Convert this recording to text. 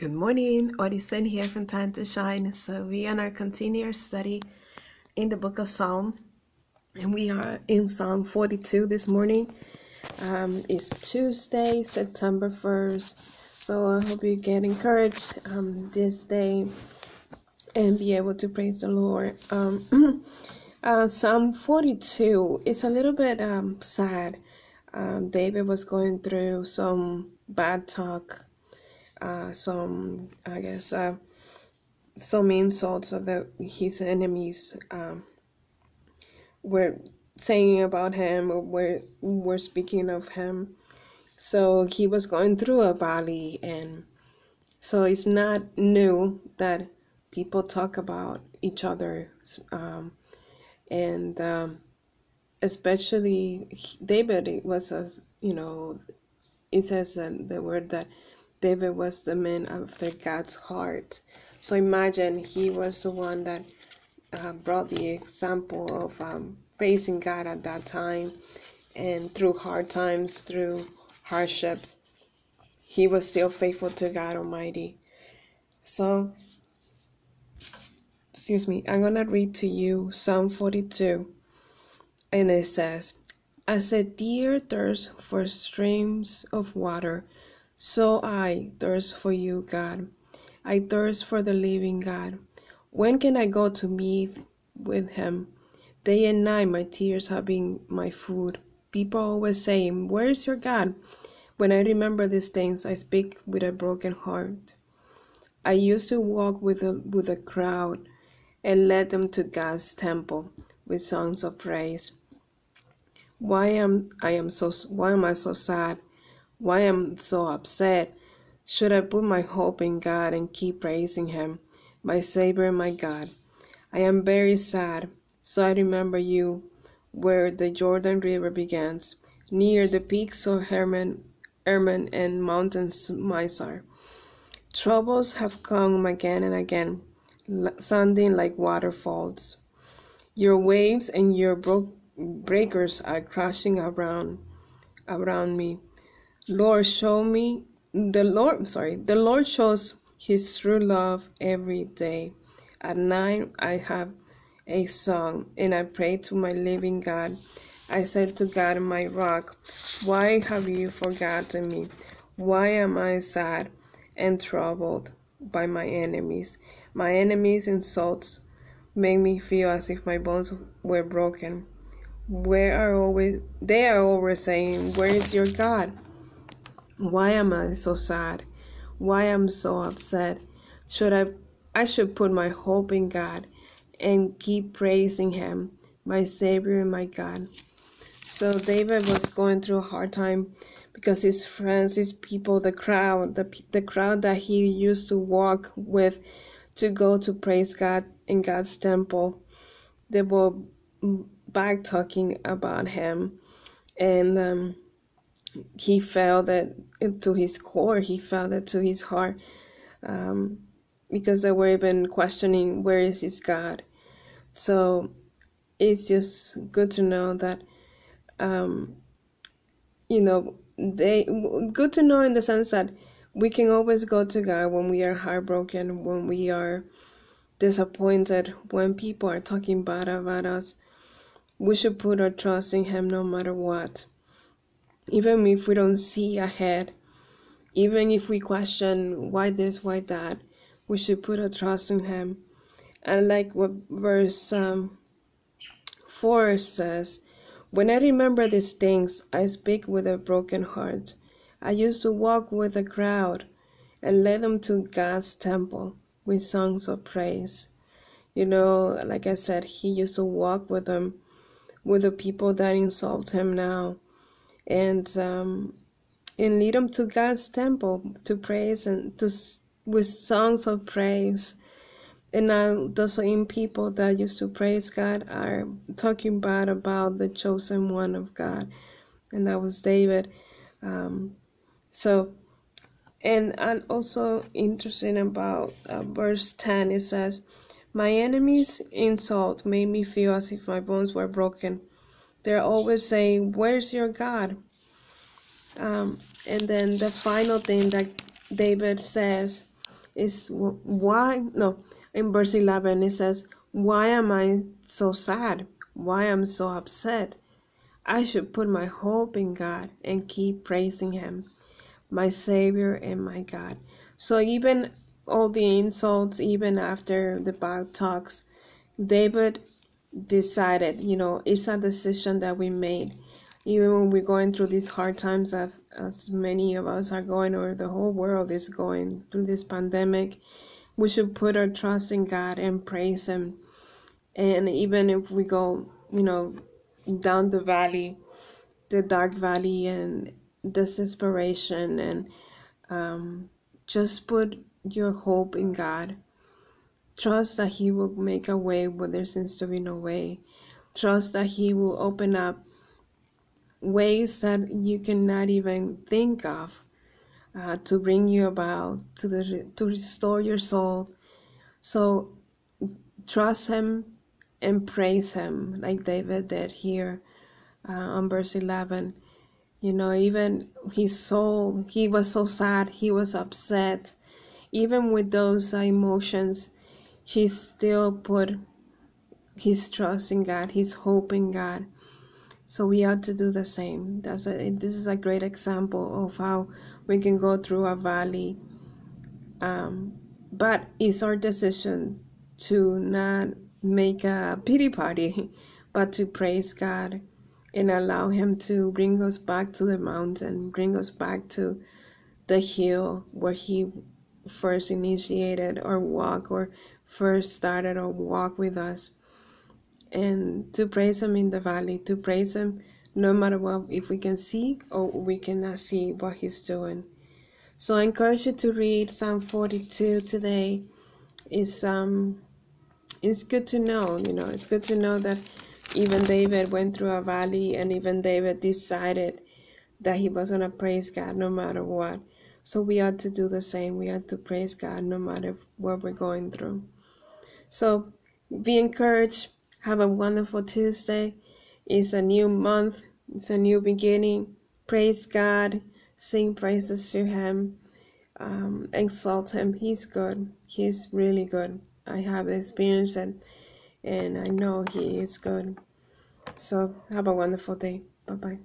Good morning, Odison here from Time to Shine. So we are on our continuous study in the book of Psalm, and we are in Psalm 42 this morning. Um, it's Tuesday, September 1st. So I hope you get encouraged um, this day and be able to praise the Lord. Um, uh, Psalm 42 is a little bit um, sad. Um, David was going through some bad talk uh, some, I guess, uh, some insults that his enemies um, were saying about him or were, were speaking of him. So he was going through a valley, and so it's not new that people talk about each other. Um, and um, especially David was, a, you know, it says the word that David was the man after God's heart. So imagine he was the one that uh, brought the example of um, praising God at that time, and through hard times, through hardships, he was still faithful to God Almighty. So, excuse me, I'm gonna read to you Psalm 42, and it says, As a deer thirsts for streams of water, so I thirst for you, God. I thirst for the living God. When can I go to meet with him? Day and night my tears have been my food. People always saying, Where is your God? When I remember these things, I speak with a broken heart. I used to walk with a, with a crowd and led them to God's temple with songs of praise. Why am I am so why am I so sad? Why am so upset? Should I put my hope in God and keep praising Him, my Savior and my God? I am very sad, so I remember you where the Jordan River begins, near the peaks of Hermon, Hermon and mountains Mizar. Troubles have come again and again, sounding like waterfalls. Your waves and your bro- breakers are crashing around around me. Lord, show me the Lord, sorry, the Lord shows his true love every day. At night, I have a song and I pray to my living God. I said to God, my rock, why have you forgotten me? Why am I sad and troubled by my enemies? My enemies' insults make me feel as if my bones were broken. Where are always they are always saying, Where is your God? Why am I so sad? Why am I so upset? Should I I should put my hope in God and keep praising him, my savior and my God. So David was going through a hard time because his friends, his people, the crowd, the the crowd that he used to walk with to go to praise God in God's temple, they were back talking about him, and um, he felt that to his core, he felt that to his heart, um, because they were even questioning where is his God. So it's just good to know that, um, you know, they good to know in the sense that we can always go to God when we are heartbroken, when we are disappointed, when people are talking bad about us. We should put our trust in Him no matter what even if we don't see ahead, even if we question why this, why that, we should put our trust in Him. And like what verse um, 4 says, When I remember these things, I speak with a broken heart. I used to walk with the crowd and lead them to God's temple with songs of praise. You know, like I said, he used to walk with them, with the people that insult him now and um, and lead them to God's temple to praise and to with songs of praise. And now those same people that used to praise God are talking bad about the chosen one of God, and that was David. Um, so, and I'm also interesting about uh, verse 10. It says, My enemies' insult made me feel as if my bones were broken. They're always saying, Where's your God? Um, and then the final thing that David says is why no in verse 11 it says why am i so sad? Why am I so upset? I should put my hope in god and keep praising him my savior and my god so even all the insults even after the bad talks david decided you know it's a decision that we made. Even when we're going through these hard times as, as many of us are going or the whole world is going through this pandemic we should put our trust in god and praise him. And even if we go you know down the valley the dark valley and desperation and um, just put your hope in god trust that he will make a way where there seems to be no way. Trust that he will open up ways that you cannot even think of uh, to bring you about to the to restore your soul. So trust him and praise him like david did here uh, on verse 11 you know even his soul he was so sad he was upset. Even with those emotions he still put his trust in god his hope in god so we ought to do the same. That's a, this is a great example of how we can go through a valley. Um, but it's our decision to not make a pity party, but to praise God and allow Him to bring us back to the mountain, bring us back to the hill where He first initiated our walk or first started our walk with us and to praise Him in the valley, to praise Him no matter what, if we can see or we cannot see what He's doing. So I encourage you to read Psalm 42 today. It's um, it's good to know, you know, it's good to know that even David went through a valley, and even David decided that he was gonna praise God no matter what. So we ought to do the same. We ought to praise God no matter what we're going through. So be encouraged have a wonderful Tuesday. It's a new month, it's a new beginning. Praise God, sing praises to Him, um, exalt Him. He's good, He's really good. I have experienced it, and I know He is good. So, have a wonderful day. Bye bye.